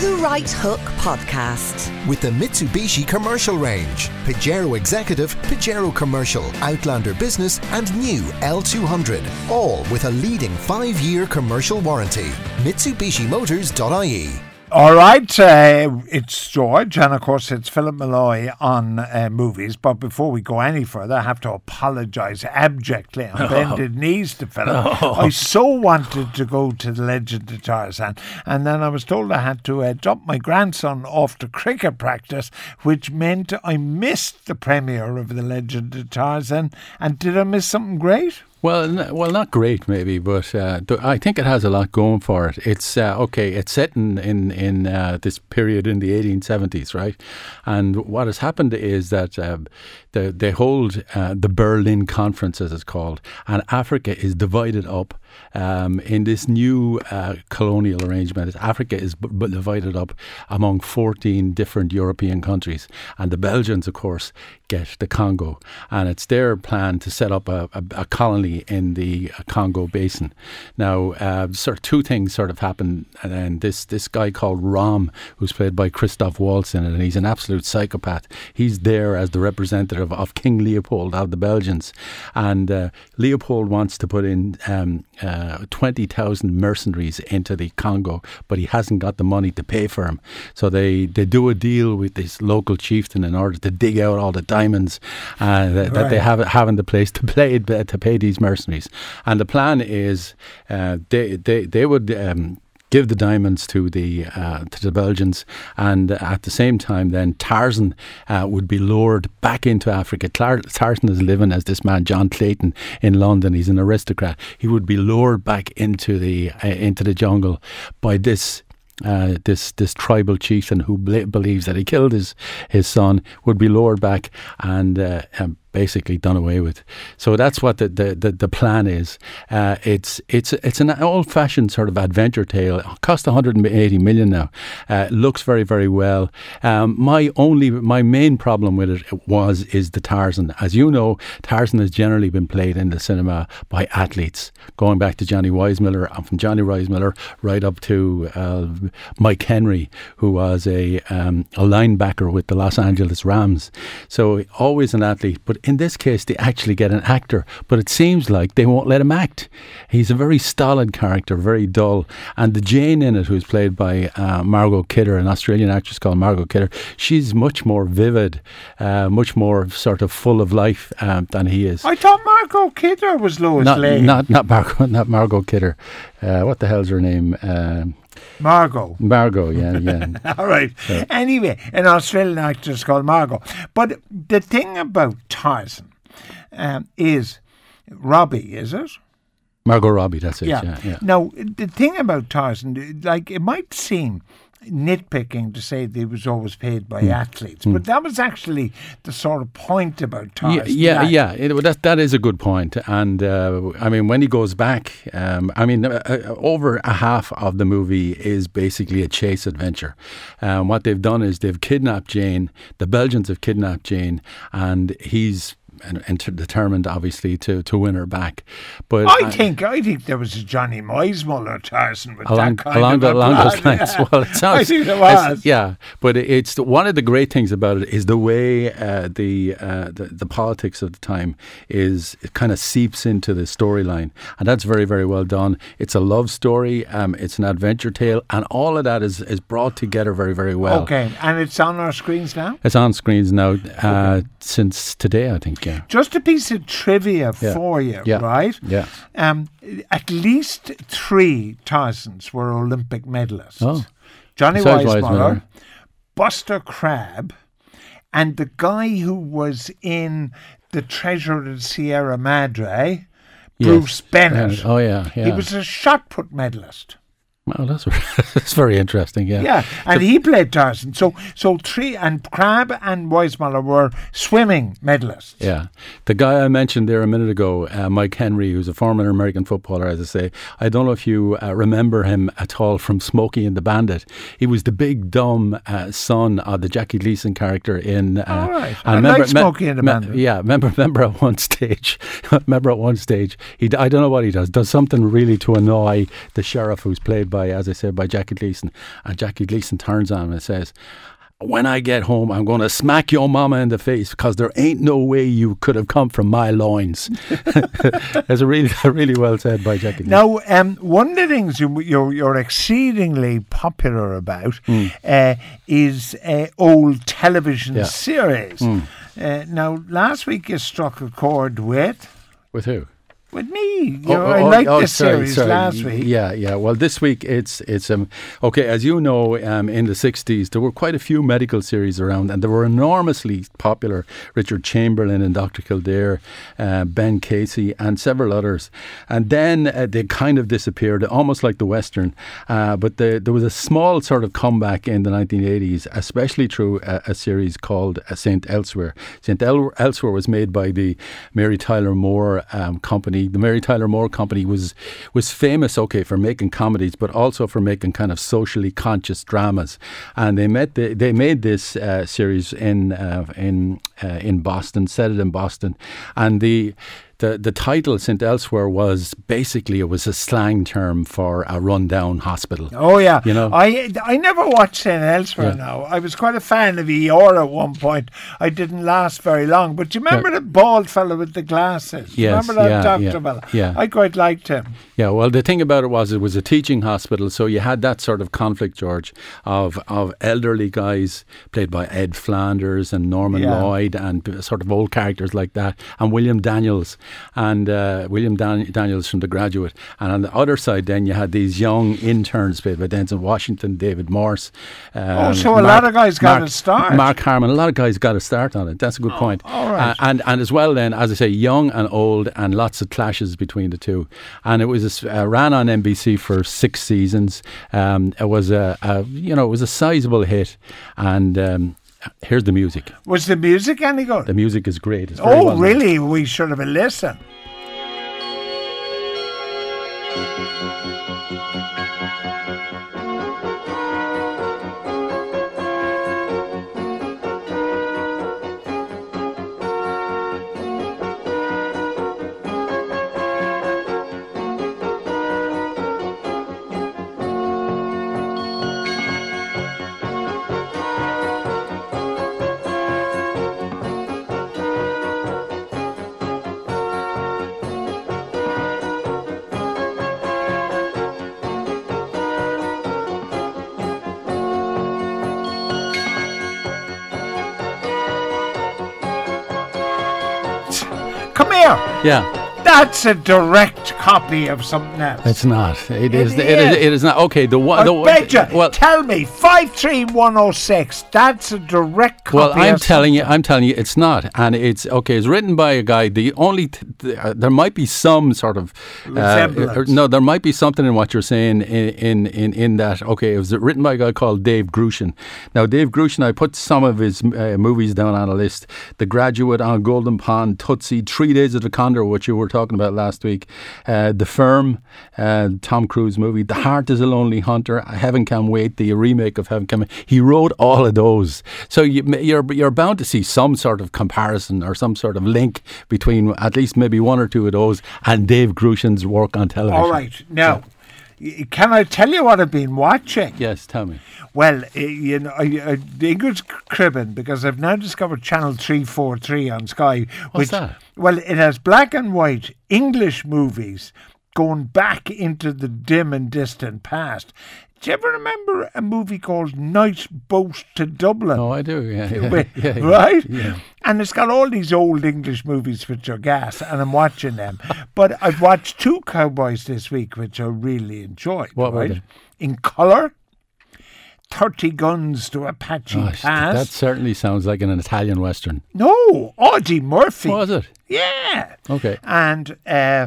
The Right Hook Podcast. with the Mitsubishi Commercial Range, Pajero Executive, Pajero Commercial, Outlander Business, and new L200. All with a leading five year commercial warranty. MitsubishiMotors.ie. All right, uh, it's George, and of course it's Philip Molloy on uh, movies. But before we go any further, I have to apologise abjectly on bended knees to Philip. I so wanted to go to the Legend of Tarzan, and then I was told I had to uh, drop my grandson off to cricket practice, which meant I missed the premiere of the Legend of Tarzan. And did I miss something great? Well, n- well, not great maybe, but uh, I think it has a lot going for it. It's uh, okay. It's set in in, in uh, this period in the 1870s, right? And what has happened is that um, the, they hold uh, the Berlin Conference, as it's called, and Africa is divided up um, in this new uh, colonial arrangement. Africa is b- b- divided up among 14 different European countries, and the Belgians, of course, get the Congo, and it's their plan to set up a, a, a colony in the Congo basin. Now, uh, sort of two things sort of happen, and this this guy called Rom, who's played by Christoph Waltz in it, and he's an absolute psychopath. He's there as the representative of King Leopold of the Belgians, and uh, Leopold wants to put in um, uh, twenty thousand mercenaries into the Congo, but he hasn't got the money to pay for them. So they they do a deal with this local chieftain in order to dig out all the diamonds uh, that, that they have have in the place to play to pay these mercenaries. And the plan is uh, they they they would. Um, Give the diamonds to the uh, to the Belgians, and at the same time, then Tarzan uh, would be lured back into Africa. Tar- Tarzan is living as this man John Clayton in London. He's an aristocrat. He would be lured back into the uh, into the jungle by this uh, this this tribal chieftain who bel believes that he killed his his son would be lured back and, uh, and basically done away with. So that's what the the, the, the plan is. Uh, it's it's it's an old fashioned sort of adventure tale. It cost 180 million now. Uh, looks very very well. Um, my only my main problem with it was is the Tarzan. As you know, Tarzan has generally been played in the cinema by athletes, going back to Johnny Weissmuller and from Johnny Weissmuller right up to uh, Mike Henry, who was a um, a linebacker with the Los Angeles Rams. So always an athlete, but in this case they actually get an actor. But it seems like they won't let him act. He's a very stolid character, very dull. And the Jane in it, who's played by uh, Margot Kidder, an Australian actress called Margot Kidder, she's much more vivid, uh, much more sort of full of life um, than he is. I thought Margot Kidder was Lois Not, Lane. not not Margot, not Margot Kidder. Uh, what the hell's her name? Um Margot. Margot. Yeah, yeah. All right. Anyway, an Australian actress called Margot. But the thing about Tarzan um, is Robbie, is it? Margot Robbie. That's it. Yeah, yeah. Now, the thing about Tarzan, like, it might seem nitpicking to say that he was always paid by Hmm. athletes, but that was actually the sort of point about Yeah, yeah, that- yeah. It, that that is a good point. And uh, I mean, when he goes back, um, I mean, uh, uh, over a half of the movie is basically a chase adventure. Um, what they've done is they've kidnapped Jane. The Belgians have kidnapped Jane, and he's and, and determined, obviously, to, to win her back. But I uh, think I think there was a Johnny Weissmuller Tarzan with along, that kind along, of the, a along plot, those lines. yeah. Well, it sounds, I think there was. Yeah, but it's one of the great things about it is the way uh, the, uh, the the politics of the time is it kind of seeps into the storyline, and that's very very well done. It's a love story, um, it's an adventure tale, and all of that is is brought together very very well. Okay, and it's on our screens now. It's on screens now uh, since today, I think. Yeah. Just a piece of trivia Yeah. for you, Yeah. right? Yeah. Um, at least three Tarzans were Olympic medalists. Oh. Johnny Weissmuller. Buster Crabbe, and the guy who was in The Treasure of Sierra Madre, Bruce Yes. Bennett. Oh yeah, yeah. He was a shot put medalist. Well, that's that's very interesting. Yeah. Yeah, and he played Tarzan. So, so three and Crabbe and Weissmuller were swimming medalists. Yeah. The guy I mentioned there a minute ago, uh, Mike Henry, who's a former American footballer, as I say, I don't know if you uh, remember him at all from Smokey and the Bandit. He was the big, dumb uh, son of the Jackie Gleason character in. Uh, All right. and I like Smokey and the Bandit. Yeah, remember, remember at one stage, remember at one stage, he, I don't know what he does, does something really to annoy the sheriff who's played played by, as I said, by Jackie Gleason. And Jackie Gleason turns on him and says, when I get home, I'm going to smack your mama in the face because there ain't no way you could have come from my loins. That's a really, really well said by Jackie. Now, um, one of the things you, you're, you're exceedingly popular about Mm. uh, is uh, old television Yeah. series. Mm. Uh, now, last week you struck a chord with With who? With me. You Oh, know, oh, I liked oh, this sorry, series sorry. last week. Yeah, yeah. Well, this week it's it's um okay. As you know, um, in the '60s there were quite a few medical series around, and they were enormously popular. Richard Chamberlain and Dr. Kildare, uh, Ben Casey, and several others. And then uh, they kind of disappeared, almost like the Western. Uh, but the, there was a small sort of comeback in the 1980s, especially through a, a series called uh, Saint Elsewhere. Saint El- Elsewhere was made by the Mary Tyler Moore um, company. The Mary Tyler Moore company was was famous, okay, for making comedies, but also for making kind of socially conscious dramas. And they met the, they made this uh, series in uh, in uh, in Boston, set it in Boston, and the the, the title St. Elsewhere was basically it was a slang term for a rundown hospital. Oh yeah, You know? I I never watched St. Elsewhere. Yeah. Now I was quite a fan of Eeyore at one point. I didn't last very long, but do you remember the bald fellow with the glasses? Yes, remember that yeah, doctor yeah, fella? yeah. I quite liked him. Yeah, well, the thing about it was it was a teaching hospital, so you had that sort of conflict, George, of of elderly guys played by Ed Flanders and Norman Yeah. Lloyd and sort of old characters like that, and William Daniels and uh, William Dan- Daniels from The Graduate, and on the other side, then you had these young interns played by Denzel Washington, David Morse. Um, Oh, so a lot of guys got a start. Mark Harmon, a lot of guys got a start on it. That's a good point. all right. Uh, and and as well then as I say young and old and lots of clashes between the two and it was a uh, ran on NBC for six seasons um, it was a, a you know it was a sizable hit and um, here's the music Was the music any good? the music is great oh, well really? We should have a listen. Come here. yeah That's a direct copy of something else. it's not it is It it is is. it is not okay the I one the, bet you. well Tell me, five three one zero six. That's a direct copy. Well, I'm telling you. I'm telling you, it's not, and it's okay. It's written by a guy. The only t- th- uh, there might be some sort of uh, no, there might be something in what you're saying in, in in in that. Okay, it was written by a guy called Dave Grusin. Now, Dave Grusin, I put some of his uh, movies down on a list: The Graduate, On Golden Pond, Tootsie, Three Days of the Condor, which you were talking about last week, uh, The Firm, uh, Tom Cruise movie, The Heart is a Lonely Hunter, Heaven Can Wait, the remake of Heaven Can Wait. He wrote all of those, so you, you're you're bound to see some sort of comparison or some sort of link between at least maybe one or two of those and Dave Grusin's work on television. All right. Now, can I tell you what I've been watching? Yes, tell me. Well, you know, I, I, English cribbing because I've now discovered Channel Three Four Three on Sky. What's which, that? Well, it has black and white English movies going back into the dim and distant past. Do you ever remember a movie called Night Boat to Dublin? Oh, I do. Yeah, yeah, yeah, right? Yeah. And it's got all these old English movies which are gas, and I'm watching them. but I've watched two cowboys this week which I really enjoyed. What were right? they? In colour, 30 Guns to Apache Gosh, Pass. that certainly sounds like an Italian western. no, Audie Murphy. Was it? Yeah. Okay. And uh,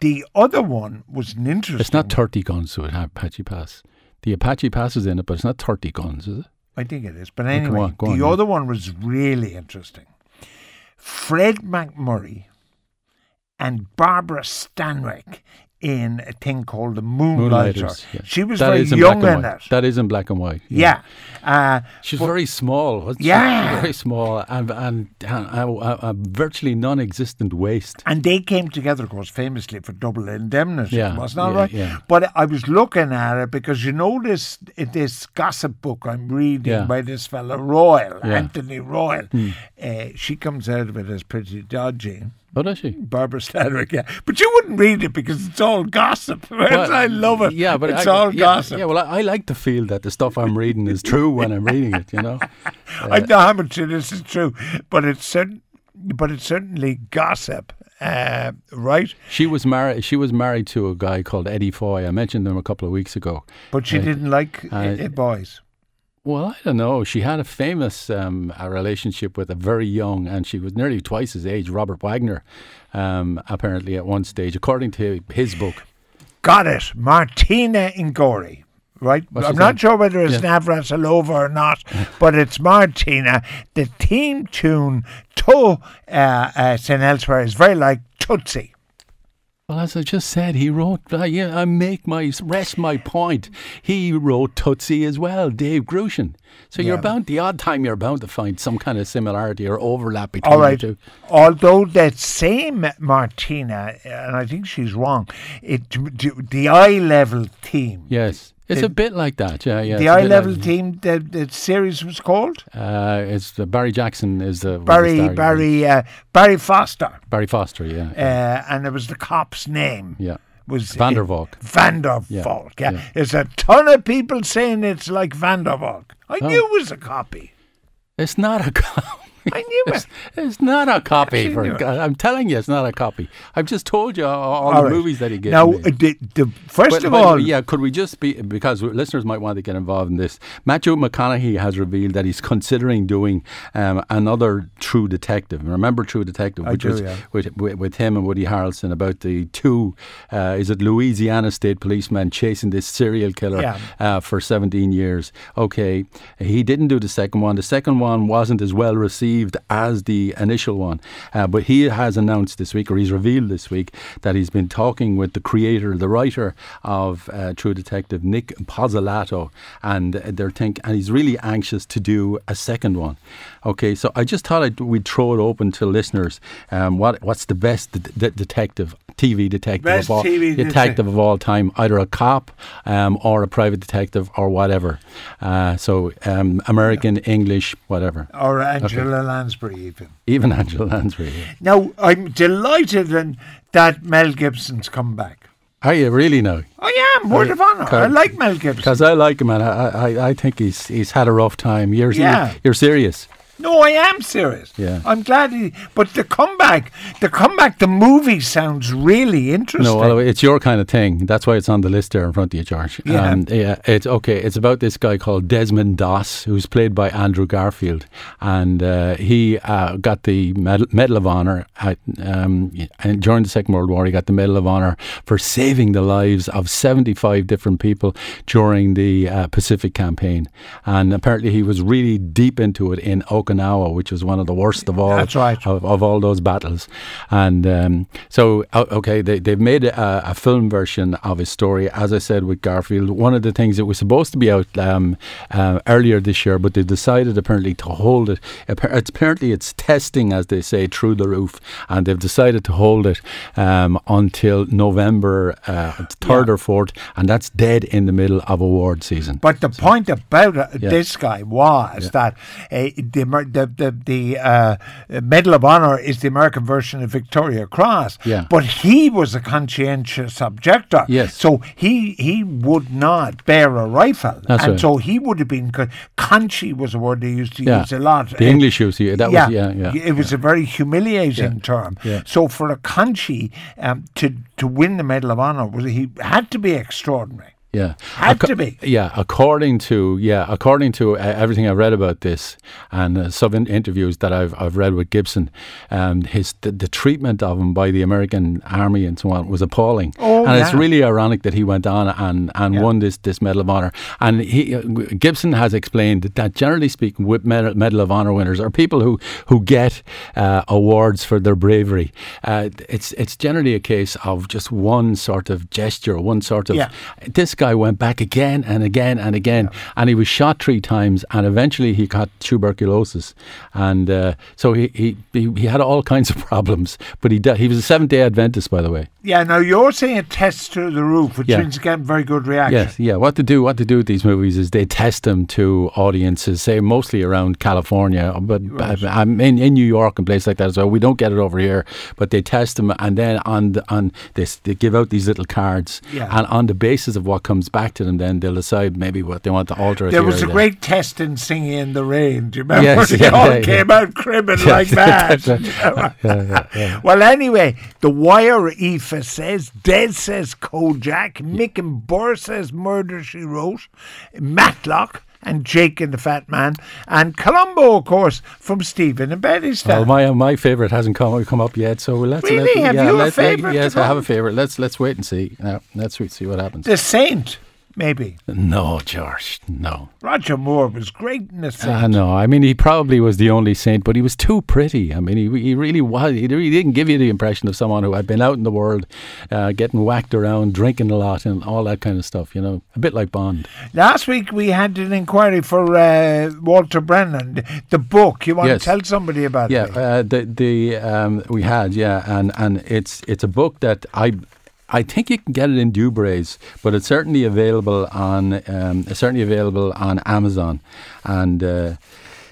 the other one was an interesting It's not 30 guns to Apache Pass. The Apache Pass is in it, but it's not 30 guns, is it? I think it is. But go anyway, on, go the on, yeah. other one was really interesting. Fred MacMurray and Barbara Stanwyck in a thing called The Moonlighter. Moonlighters. yeah. She was That very is in young black in it. That is in black and white. yeah. Uh, She's very small. wasn't she? Yeah. Very small and, and, and a, a, a virtually non existent waist. And they came together, of course, famously for Double Indemnity, Yeah, wasn't that yeah, right? yeah. But I was looking at it because you know this this gossip book I'm reading Yeah. by this fellow Royal, Yeah. Hmm. Anthony Royal. Uh, she comes out of it as pretty dodgy. Oh, does she? Barbara Stanwyck, yeah. But you wouldn't read it because it's all gossip. Well, I love it. Yeah, but it's I, all yeah, gossip. Yeah, well, I, I like to feel that the stuff I'm reading is true when I'm reading it. You know. I know how much of this is true, but it's certain, but it's certainly gossip, uh, right? She was married. She was married to a guy called Eddie Foy. I mentioned him a couple of weeks ago. But she Uh, didn't like uh, uh, uh, boys. Well, I don't know. She had a famous um, a relationship with a very young, and she was nearly twice his age, Robert Wagner. Um, apparently, at one stage, according to his book. Got it, Martina Ingori. Right, What's I'm not name? sure whether it's Yeah. Navratilova or not, but it's Martina. The theme tune to uh, uh, St. Elsewhere is very like Tootsie. Well, as I just said, he wrote. Uh, yeah, I make my rest my point. He wrote Tootsie as well, Dave Grusin. So you're Yeah. bound. The odd time you're bound to find some kind of similarity or overlap between All right. the two. Although that same Martina, and I think she's wrong, it the eye level team. Yes, it's The- a bit like that. Yeah, yeah. the eye level like- team. The, the series was called Uh, it's uh, Barry Jackson is the was the Barry. Barry uh, Barry Foster, Barry Foster. Yeah, uh, and it was the cop's name. yeah. Was Van der Valk. Van Yeah. Yeah. yeah. There's a ton of people saying it's like Van der Valk. I Oh. knew it was a copy. It's not a copy. I knew it. It's, not a copy. For knew it. God. I'm telling you, it's not a copy. I've just told you all, all the right. movies that he gave Now, me. uh, the, the, first But- of but, all, yeah, could we just be because listeners might want to get involved in this? Matthew McConaughey has revealed that he's considering doing um, another True Detective. Remember True Detective, which do, was yeah. with, with with him and Woody Harrelson about the two, uh, is it Louisiana state policemen chasing this serial killer Yeah. uh, for 17 years? Okay, he didn't do the second one. The second one wasn't as well received as the initial one, uh, but he has announced this week, or he's revealed this week, that he's been talking with the creator, the writer of uh, True Detective, Nic Pizzolatto, and they're think, and he's really anxious to do a second one. Okay, so I just thought I'd, we'd throw it open to listeners. Um, what what's the best de- de- detective, TV detective Best of all, TV detective of all time? Either a cop um, or a private detective or whatever. Uh, so um, American, English, whatever. or Angela Lansbury even. Even Angela Lansbury. yeah. Now, I'm delighted in, that Mel Gibson's come back. Oh, Are you really now? I am, word of honour. I like Mel Gibson. Because I like him, and I, I, I think he's he's had a rough time. You're Yeah. you're serious. No, I am serious. Yeah. I'm glad he. But the comeback, the comeback, the movie sounds really interesting. No, well, it's your kind of thing. That's why it's on the list there in front of you, George. Yeah. Um, yeah. It's okay. It's about this guy called Desmond Doss, who's played by Andrew Garfield, and uh, he uh, got the Medal, Medal of Honor at, um, and during the Second World War. He got the Medal of Honor for saving the lives of seventy-five different people during the uh, Pacific campaign, and apparently he was really deep into it in Okinawa, which was one of the worst of all right. of, of all those battles. And um, so, okay, they, they've made a, a film version of his story, as I said, with Garfield. One of the things that was supposed to be out um, uh, earlier this year, but they decided apparently to hold it. Apparently, it's testing, as they say, through the roof, and they've decided to hold it um, until November uh, 3rd Yeah. or 4th, and that's dead in the middle of award season. But the point about uh, Yeah. this guy was Yeah. that uh, the, Amer- the the the uh, Medal of Honor is the American version of Victoria Cross. Yeah. But he was a conscientious objector. Yes. So he he would not bear a rifle, That's and right. so he would have been. con- Conchi was a word they used to Yeah. use a lot. The Uh, English use it. That was, yeah, yeah. It was a very humiliating term. yeah. So for a Conchi um, to to win the Medal of Honor was he had to be extraordinary. Yeah, Had to be. Yeah, according to yeah, according to uh, everything I've read about this and uh, some in- interviews that I've I've read with Gibson, um, his the, the treatment of him by the American Army and so on was appalling. Oh, and it's really ironic that he went on and and Yeah. won this this Medal of Honor. And he uh, Gibson has explained that generally speaking, with Medal, Medal of Honor winners are people who who get uh, awards for their bravery. Uh, it's it's generally a case of just one sort of gesture, one sort of Yeah. this guy went back again and again and again, and he was shot three times, and eventually he got tuberculosis, and uh, so he, he he he had all kinds of problems. But he he was a Seventh Day Adventist, by the way. Yeah, now you're saying it tests through the roof, which Yeah. means get very good reaction. Yes, yeah. What to do? What to do with these movies is they test them to audiences, say mostly around California, uh, but Right. I, am uh, um, in, in New York and places like that as well. We don't get it over here, but they test them, and then on the, on this they give out these little cards, Yeah. and on the basis of what comes back to them, then they'll decide maybe what they want to alter. it There was a great test in singing in the rain. Do you remember? Yes, they yeah, all yeah, yeah. came out cribbing like that. yeah, yeah, yeah. Well, anyway, the Wire Aoife says, Des says Kojak, Mick and Burr says Murder She Wrote, Matlock and Jake and the Fat Man, and Columbo, of course, from Stephen and Betty's Well, my uh, my favorite hasn't come come up yet, so let's Really? let, have yeah, you let, a favourite? Yes, I have a favourite. Let's let's wait and see. Yeah, let's wait, see what happens. the Saint, maybe. No, George, no. Roger Moore was great in the Saint. I know. I mean, he probably was the only saint, but he was too pretty. I mean, he, he really was. He really didn't give you the impression of someone who had been out in the world, uh, getting whacked around, drinking a lot, and all that kind of stuff. You know, a bit like Bond. Last week we had an inquiry for uh, Walter Brennan, the book. You want Yes. to tell somebody about Yeah, it? uh, the the um, we had yeah, and and it's it's a book that I. I think you can get it in Dubrays, but it's certainly available on um, it's certainly available on Amazon, and uh,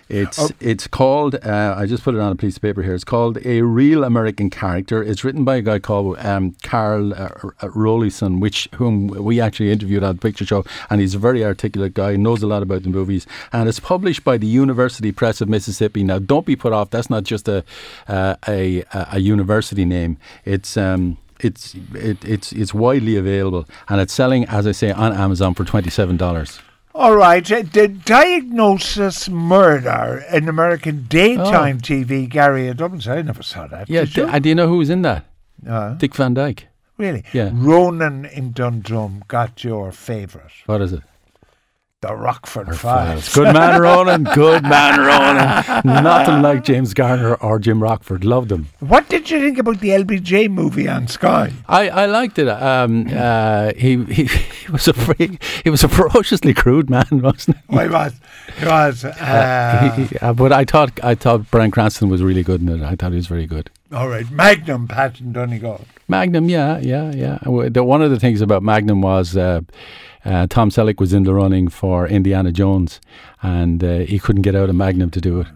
it's Oh. it's called. Uh, I just put it on a piece of paper here. It's called A Real American Character. It's written by a guy called um, Carl uh, Rollyson, which whom we actually interviewed on the Picture Show, and he's a very articulate guy, knows a lot about the movies, and it's published by the University Press of Mississippi. Now, don't be put off. That's not just a uh, a, a a university name. It's um, it's it, it's it's widely available, and it's selling, as I say, on Amazon for twenty seven dollars. All right. uh, The Diagnosis Murder in American daytime TV, Gary Dublin. I never saw that. Oh. Yeah, d- and do you know who was in that? Uh, Dick Van Dyke. really? yeah. Ronan in Dundrum got your favourite. What is it? The Rockford Files. Good man, Ronan. Good man, Ronan. Nothing like James Garner or Jim Rockford. Loved him. What did you think about the LBJ movie on Sky? I, I liked it. Um, uh, he, he he was a free, he was a ferociously crude man, wasn't he? Well, it was. It was. Uh, He- he- uh, but I thought I thought Bryan Cranston was really good in it. I thought he was very good. All right. Magnum, Patton Donegal. Magnum, yeah, yeah, yeah. The- One of the things about Magnum was uh, uh, Tom Selleck was in the running for Indiana Jones, and uh, he couldn't get out of Magnum to do it.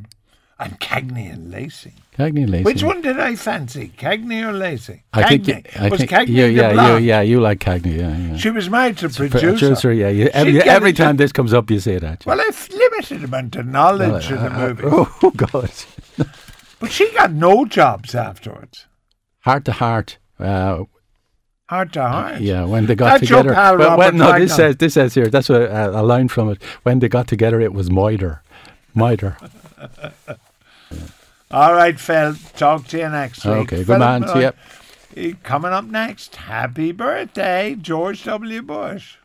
And Cagney and Lacey. Cagney and Lacey. Which one did I fancy? Cagney or Lacey? I think. Cagney. I was think. Cagney yeah, yeah, you, yeah. You like Cagney, yeah, yeah. She was married to Pro- producer. Producer, yeah. You, every every time this comes up, you say that. Well, I've limited amount of knowledge in the Uh, movie. oh God. But she got no jobs afterwards. Heart to heart. Uh, Heart to heart. yeah, when they got That's your together. pal, Well, when, no, this says this says here. That's a, a line from it. When they got together, it was Moider. Moider. All right, Phil. Talk to you next week. Okay, good man. Eh, Coming up next, happy birthday, George W. Bush.